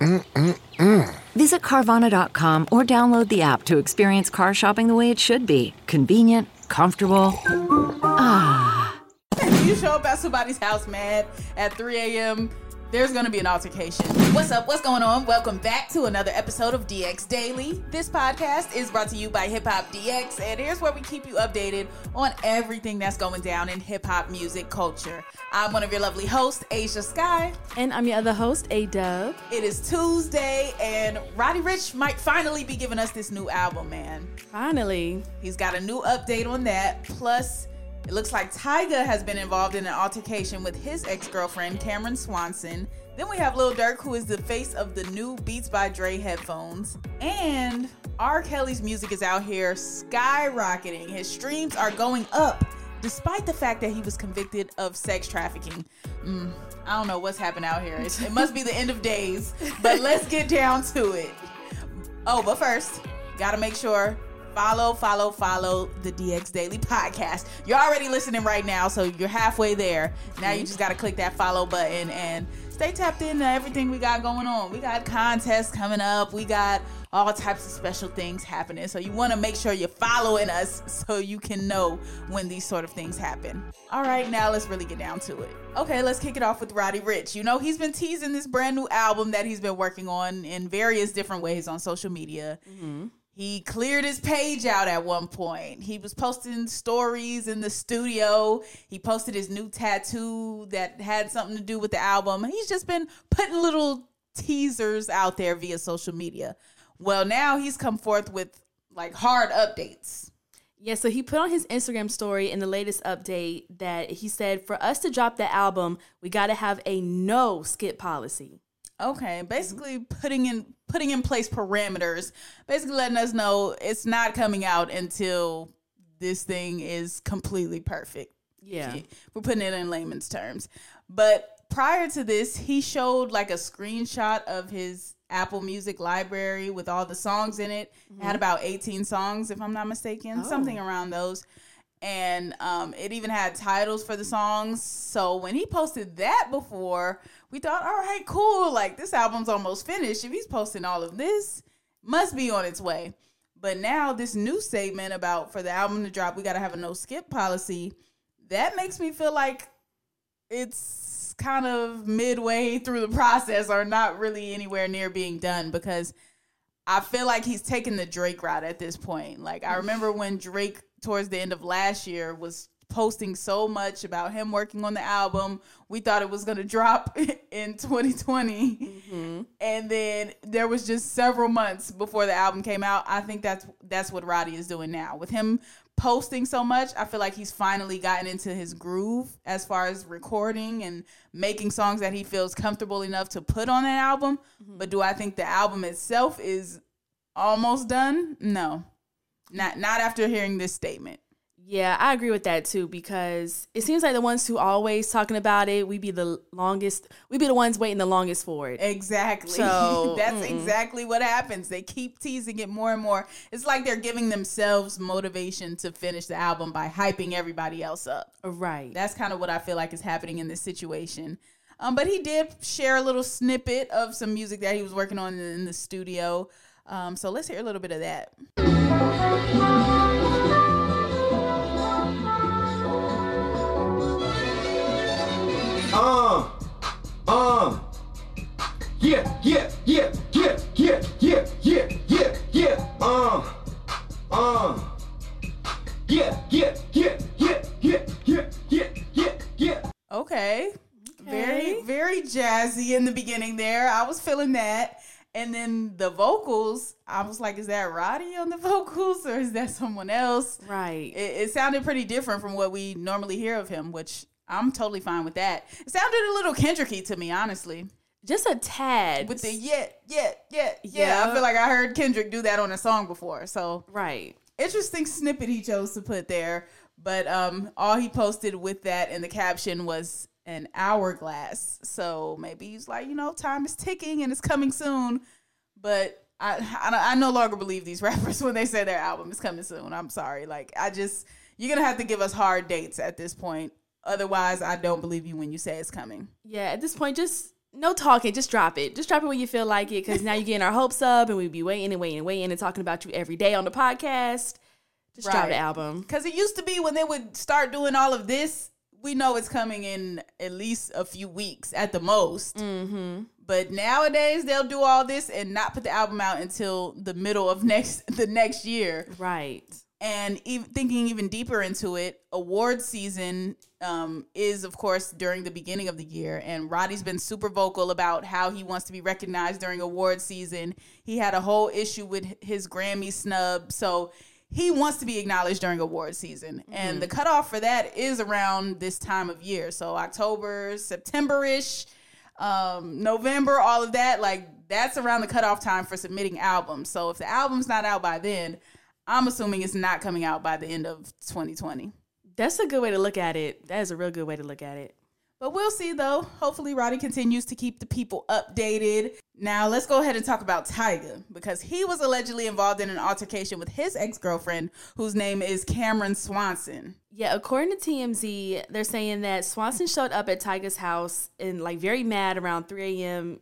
Mm-mm-mm. Visit Carvana.com or download the app to experience car shopping the way it should be convenient, comfortable. Ah. You show up at somebody's house mad at 3 a.m., there's gonna be an altercation. What's up? What's going on? Welcome back to another episode of DX Daily. This podcast is brought to you by Hip Hop DX, and here's where we keep you updated on everything that's going down in hip hop music culture. I'm one of your lovely hosts, Asia Sky. And I'm your other host, A Dub. It is Tuesday, and Roddy Ricch might finally be giving us this new album, man. Finally. He's got a new update on that. Plus, it looks like Tyga has been involved in an altercation with his ex girlfriend, Camaryn Swanson. Then we have Lil Durk, who is the face of the new Beats by Dre headphones. And R. Kelly's music is out here skyrocketing. His streams are going up, despite the fact that he was convicted of sex trafficking. Mm, I don't know what's happened out here. It, it must be the end of days. But let's get down to it. Oh, but first, gotta make sure follow, follow, follow the DX Daily Podcast. You're already listening right now, so you're halfway there. Now you just got to click that follow button and stay tapped into everything we got going on. We got contests coming up. We got all types of special things happening. So you want to make sure you're following us so you can know when these sort of things happen. All right, now let's really get down to it. Okay, let's kick it off with Roddy Ricch. You know, he's been teasing this brand new album that he's been working on in various different ways on social media. Mm-hmm. He cleared his page out at one point. He was posting stories in the studio. He posted his new tattoo that had something to do with the album. He's just been putting little teasers out there via social media. Well, now he's come forth with like hard updates. Yeah, so he put on his Instagram story in the latest update that he said for us to drop the album, we got to have a no skip policy. Okay, basically putting in putting in place parameters, basically letting us know it's not coming out until this thing is completely perfect. Yeah. We're putting it in layman's terms. But prior to this, he showed like a screenshot of his Apple Music library with all the songs in it. Mm-hmm. it had about 18 songs, if I'm not mistaken, oh. something around those. And um, it even had titles for the songs. So when he posted that before, we thought, all right, cool. Like this album's almost finished. If he's posting all of this, must be on its way. But now this new statement about for the album to drop, we got to have a no skip policy. That makes me feel like it's kind of midway through the process or not really anywhere near being done because I feel like he's taking the Drake route at this point. Like I remember when Drake towards the end of last year was posting so much about him working on the album. We thought it was going to drop in 2020. Mm-hmm. And then there was just several months before the album came out. I think that's that's what Roddy is doing now. With him posting so much, I feel like he's finally gotten into his groove as far as recording and making songs that he feels comfortable enough to put on an album. Mm-hmm. But do I think the album itself is almost done? No. Not not after hearing this statement. Yeah, I agree with that too because it seems like the ones who always talking about it, we be the longest, we be the ones waiting the longest for it. Exactly. So that's mm exactly what happens. They keep teasing it more and more. It's like they're giving themselves motivation to finish the album by hyping everybody else up. Right. That's kind of what I feel like is happening in this situation. Um, but he did share a little snippet of some music that he was working on in the studio. Um, so let's hear a little bit of that. Um, um, yeah, yeah, yeah, yeah, yeah, yeah, yeah, yeah, yeah, um, um, yeah, yeah, yeah, yeah, yeah, yeah, yeah, yeah, yeah. Okay. okay. Very, very jazzy in the beginning there. I was feeling that. And then the vocals, I was like, is that Roddy on the vocals or is that someone else? Right. It, it sounded pretty different from what we normally hear of him, which I'm totally fine with that. It sounded a little Kendricky to me, honestly. Just a tad. With the yeah, yeah, yeah, yeah. Yeah. I feel like I heard Kendrick do that on a song before. So right. interesting snippet he chose to put there. But um, all he posted with that in the caption was an hourglass. So maybe he's like, you know, time is ticking and it's coming soon. But I, I, I no longer believe these rappers when they say their album is coming soon. I'm sorry. Like, I just, you're going to have to give us hard dates at this point. Otherwise, I don't believe you when you say it's coming. Yeah, at this point, just no talking. Just drop it. Just drop it when you feel like it, because now you're getting our hopes up, and we'd be waiting and waiting and waiting and talking about you every day on the podcast. Just drop the album. Because it used to be when they would start doing all of this, we know it's coming in at least a few weeks at the most. Mm-hmm. But nowadays they'll do all this and not put the album out until the middle of next the next year. Right. And even, thinking even deeper into it, award season um, is of course during the beginning of the year, and Roddy's been super vocal about how he wants to be recognized during award season. He had a whole issue with his Grammy snub, so he wants to be acknowledged during award season. And the cutoff for that is around this time of year, so October, September ish, um, November, all of that. Like that's around the cutoff time for submitting albums. So if the album's not out by then. I'm assuming it's not coming out by the end of 2020. That's a good way to look at it. That is a real good way to look at it. But we'll see though. Hopefully, Roddy continues to keep the people updated. Now, let's go ahead and talk about Tyga because he was allegedly involved in an altercation with his ex girlfriend, whose name is Camaryn Swanson. Yeah, according to TMZ, they're saying that Swanson showed up at Tyga's house and like very mad around 3 a.m.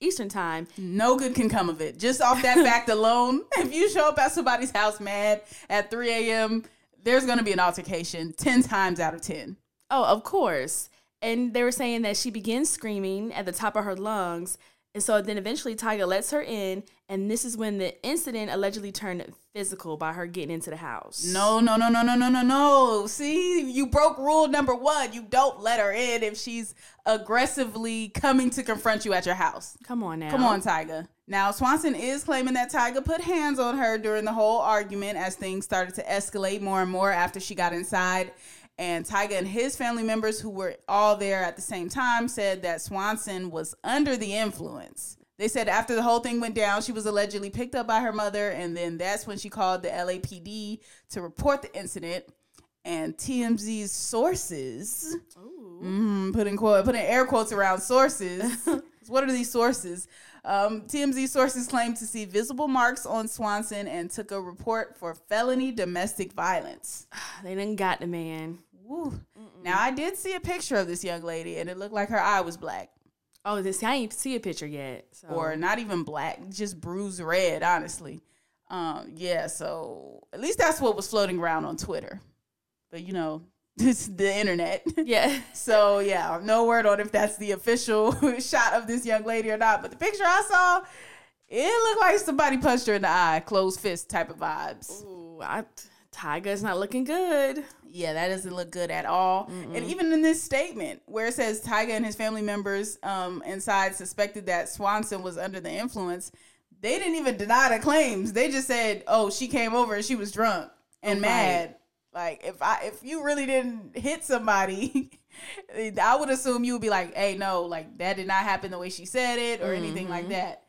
Eastern time. No good can come of it. Just off that fact alone, if you show up at somebody's house mad at 3 a.m., there's going to be an altercation 10 times out of 10. Oh, of course. And they were saying that she begins screaming at the top of her lungs. And so then eventually Tyga lets her in. And this is when the incident allegedly turned physical by her getting into the house. No, no, no, no, no, no, no, no. See, you broke rule number one. You don't let her in if she's aggressively coming to confront you at your house. Come on now. Come on, Tyga. Now, Swanson is claiming that Tyga put hands on her during the whole argument as things started to escalate more and more after she got inside. And Tyga and his family members, who were all there at the same time, said that Swanson was under the influence. They said after the whole thing went down, she was allegedly picked up by her mother, and then that's when she called the LAPD to report the incident. And TMZ's sources, mm, putting quote, putting air quotes around sources. what are these sources? Um, TMZ sources claim to see visible marks on Swanson and took a report for felony domestic violence. They didn't got the man. Woo. Now I did see a picture of this young lady, and it looked like her eye was black, Oh, this I ain't see a picture yet. So. or not even black, just bruised red. Honestly, um, yeah. So at least that's what was floating around on Twitter. But you know, it's the internet. yeah. So yeah, no word on if that's the official shot of this young lady or not. But the picture I saw, it looked like somebody punched her in the eye, closed fist type of vibes. Ooh, I, Tyga's not looking good. Yeah, that doesn't look good at all. And even in this statement where it says Tyga and his family members um, inside suspected that Swanson was under the influence, they didn't even deny the claims. They just said, "Oh, she came over and she was drunk and mad." Like if I if you really didn't hit somebody, I would assume you would be like, "Hey, no, like that did not happen the way she said it or anything like that."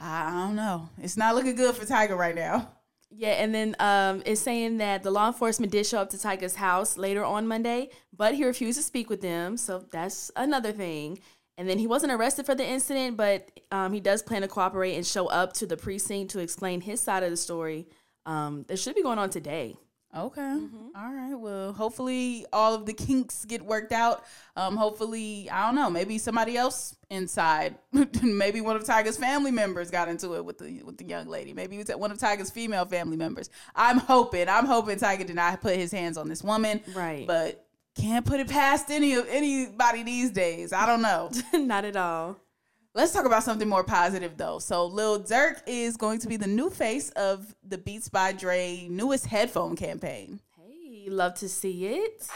I don't know. It's not looking good for Tyga right now. Yeah, and then um, it's saying that the law enforcement did show up to Tyga's house later on Monday, but he refused to speak with them. So that's another thing. And then he wasn't arrested for the incident, but um, he does plan to cooperate and show up to the precinct to explain his side of the story. Um, that should be going on today. Okay. All right. Well, hopefully all of the kinks get worked out. Um, hopefully, I don't know, maybe somebody else inside, maybe one of Tyga's family members got into it with the with the young lady. Maybe it was one of Tyga's female family members. I'm hoping. I'm hoping Tiger did not put his hands on this woman. Right. But can't put it past any of anybody these days. I don't know. Not at all. Let's talk about something more positive though. So Lil Durk is going to be the new face of the Beats by Dre newest headphone campaign. Hey, love to see it.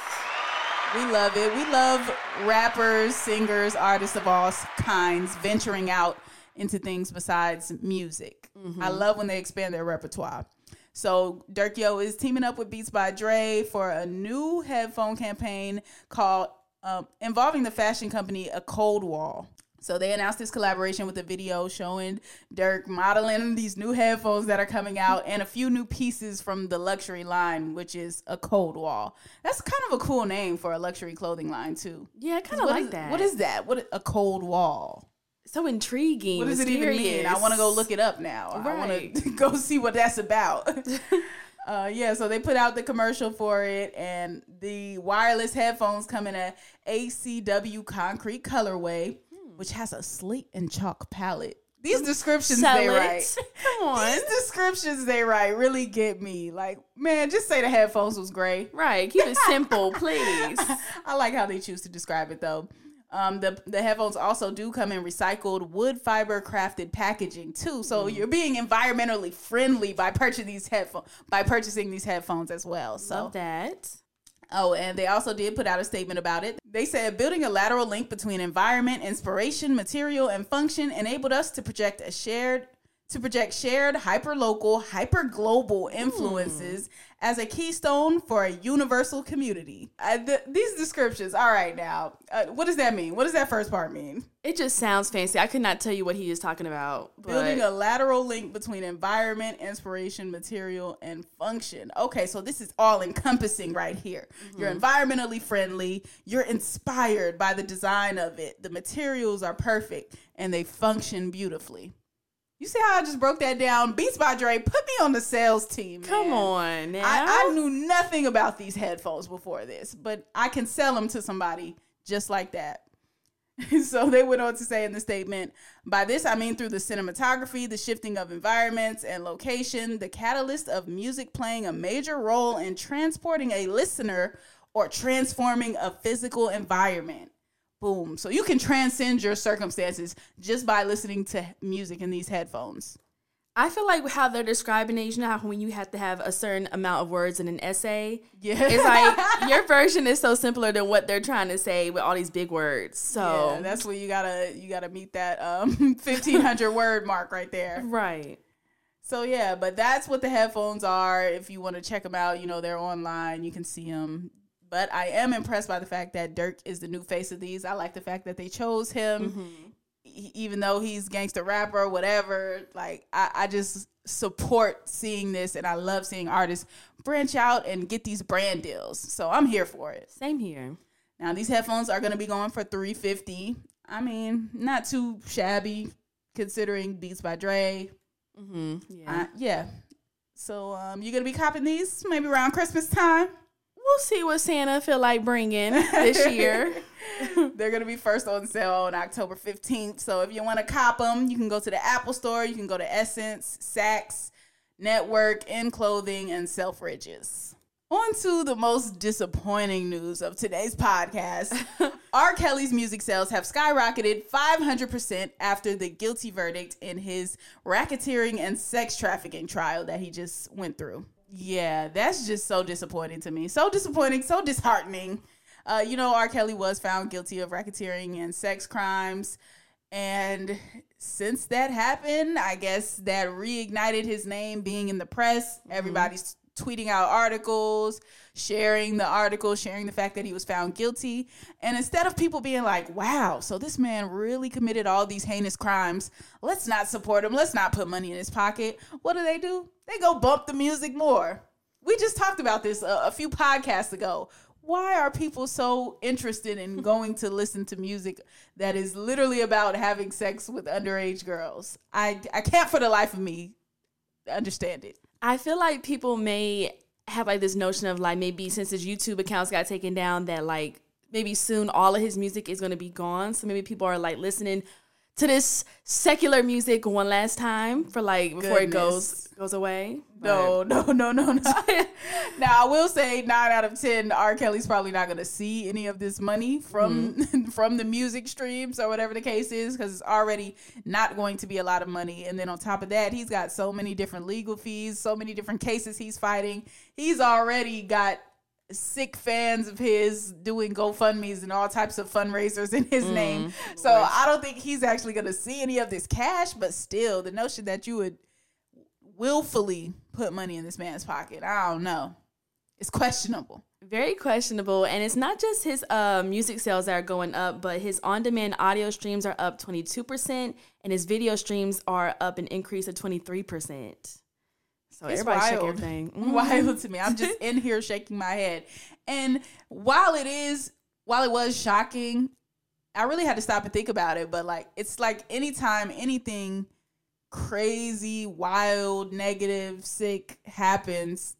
We love it. We love rappers, singers, artists of all kinds venturing out into things besides music. I love when they expand their repertoire. So Durkio is teaming up with Beats by Dre for a new headphone campaign called um, involving the fashion company A Cold Wall. So they announced this collaboration with a video showing Durk modeling these new headphones that are coming out and a few new pieces from the luxury line, which is a cold wall. That's kind of a cool name for a luxury clothing line too. Yeah, I kind of like is- that. What is that? What a cold wall? so intriguing? What does it even mean? I want to go look it up now. I want to go see what that's about. uh, yeah, so they put out the commercial for it, and the wireless headphones come in a ACW concrete colorway. Which has a slate and chalk palette. These descriptions Sell they it. write. Come on. These descriptions they write really get me. Like, man, just say the headphones was gray. Right. Keep it simple, please. I like how they choose to describe it though. Um, the the headphones also do come in recycled wood fiber crafted packaging too, so Mm. you're being environmentally friendly by purchasing these headphones by purchasing these headphones as well. So Love that. Oh, and they also did put out a statement about it. They said building a lateral link between environment, inspiration, material, and function enabled us to project a shared to project shared hyperlocal, hyperglobal hmm. influences as a keystone for a universal community. Uh, th- these descriptions, all right now, uh, what does that mean? What does that first part mean? It just sounds fancy. I could not tell you what he is talking about. But Building a lateral link between environment, inspiration, material, and function. Okay, so this is all encompassing right here. You're environmentally friendly, you're inspired by the design of it. The materials are perfect and they function beautifully. You see how I just broke that down? Beats by Dre, put me on the sales team. come on now. I, I knew nothing about these headphones before this, but I can sell them to somebody just like that. so they went on to say in the statement by this I mean through the cinematography, the shifting of environments and location, the catalyst of music playing a major role in transporting a listener or transforming a physical environment. Boom. So you can transcend your circumstances just by listening to music in these headphones. I feel like how they're describing it, you know how when you have to have a certain amount of words in an essay? Yeah. It's like your version is so simpler than what they're trying to say with all these big words. So Yeah, that's where you gotta you gotta meet that um fifteen hundred word mark right there. right. So yeah, but that's what the headphones are. If you want to check them out, you know they're online. You can see them. But I am impressed by the fact that Durk is the new face of these. I like the fact that they chose him, E- even though he's gangster rapper whatever. Like I, I just support seeing this, and I love seeing artists branch out and get these brand deals. So I'm here for it. Same here. Now these headphones are going to be going for 350. I mean, not too shabby considering Beats by Dre. Mm-hmm. Yeah. Uh, yeah. So um you're going to be copping these maybe around Christmas time. We'll see what Santa feel like bringing this year. They're going to be first on sale on October 15th. So if you want to cop them, you can go to the Apple Store, you can go to SSENSE, Saks, Network, In Clothing, and Selfridges. On to the most disappointing news of today's podcast. R. Kelly's music sales have skyrocketed 500% after the guilty verdict in his racketeering and sex trafficking trial that he just went through. Yeah, that's just so disappointing to me. So disappointing, so disheartening. Uh, you know, R. Kelly was found guilty of racketeering and sex crimes. And since that happened, I guess that reignited his name being in the press. Everybody's tweeting out articles, sharing the article, sharing the fact that he was found guilty. And instead of people being like, wow, so this man really committed all these heinous crimes, let's not support him, let's not put money in his pocket, what do they do? They go bump the music more. We just talked about this a, a few podcasts ago. Why are people so interested in going to listen to music that is literally about having sex with underage girls? I I can't for the life of me understand it. I feel like people may have like this notion of like maybe since his YouTube accounts got taken down that like maybe soon all of his music is going to be gone. So maybe people are like listening to this secular music one last time for like before it goes goes away. No, no, no, no, no. now I will say nine out of ten, R. Kelly's probably not gonna see any of this money from mm-hmm. from the music streams or whatever the case is, because it's already not going to be a lot of money. And then on top of that, he's got so many different legal fees, so many different cases he's fighting. He's already got sick fans of his doing GoFundMe's and all types of fundraisers in his Mm, name. So I don't think he's actually going to see any of this cash, but still, the notion that you would willfully put money in this man's pocket, I don't know. It's questionable. Very questionable. And it's not just his uh, music sales that are going up, but his on demand audio streams are up 22%, and his video streams are up an increase of 23%. So It's everybody wild. everything. Mhm. Wild to me. I'm just in here shaking my head. And while it is, while it was shocking, I really had to stop and think about it. But like, it's like anytime anything crazy, wild, negative, sick happens,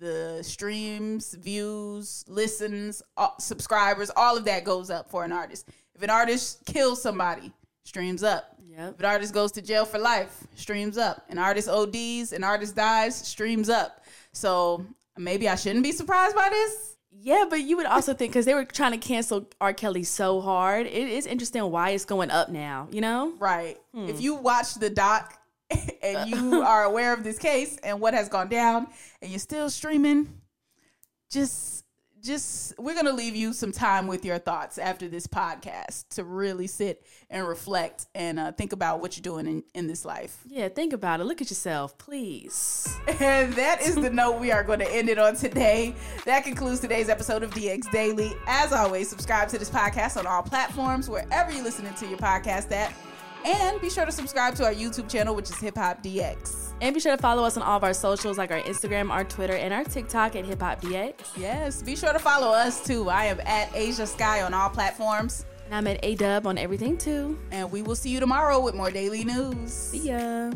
the streams, views, listens, uh, subscribers, all of that goes up for an artist. If an artist kills somebody, streams up. Yep. If an artist goes to jail for life, streams up. An artist ODs, an artist dies, streams up. So maybe I shouldn't be surprised by this. Yeah, but you would also think because they were trying to cancel R. Kelly so hard, it is interesting why it's going up now. You know? Right. Hmm. If you watch the doc and you are aware of this case and what has gone down and you're still streaming, just just we're going to leave you some time with your thoughts after this podcast to really sit and reflect and uh, think about what you're doing in, in this life. Yeah, think about it. Look at yourself, please. And that is the note we are going to end it on today. That concludes today's episode of DX Daily. As always, subscribe to this podcast on all platforms, wherever you're listening to your podcast at. And be sure to subscribe to our YouTube channel, which is Hip Hop DX. And be sure to follow us on all of our socials like our Instagram, our Twitter, and our TikTok at Hip Hop DX. Yes, be sure to follow us too. I am at Asia Sky on all platforms. And I'm at A Dub on everything too. And we will see you tomorrow with more daily news. See ya.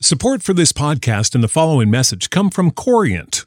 Support for this podcast and the following message come from Corient.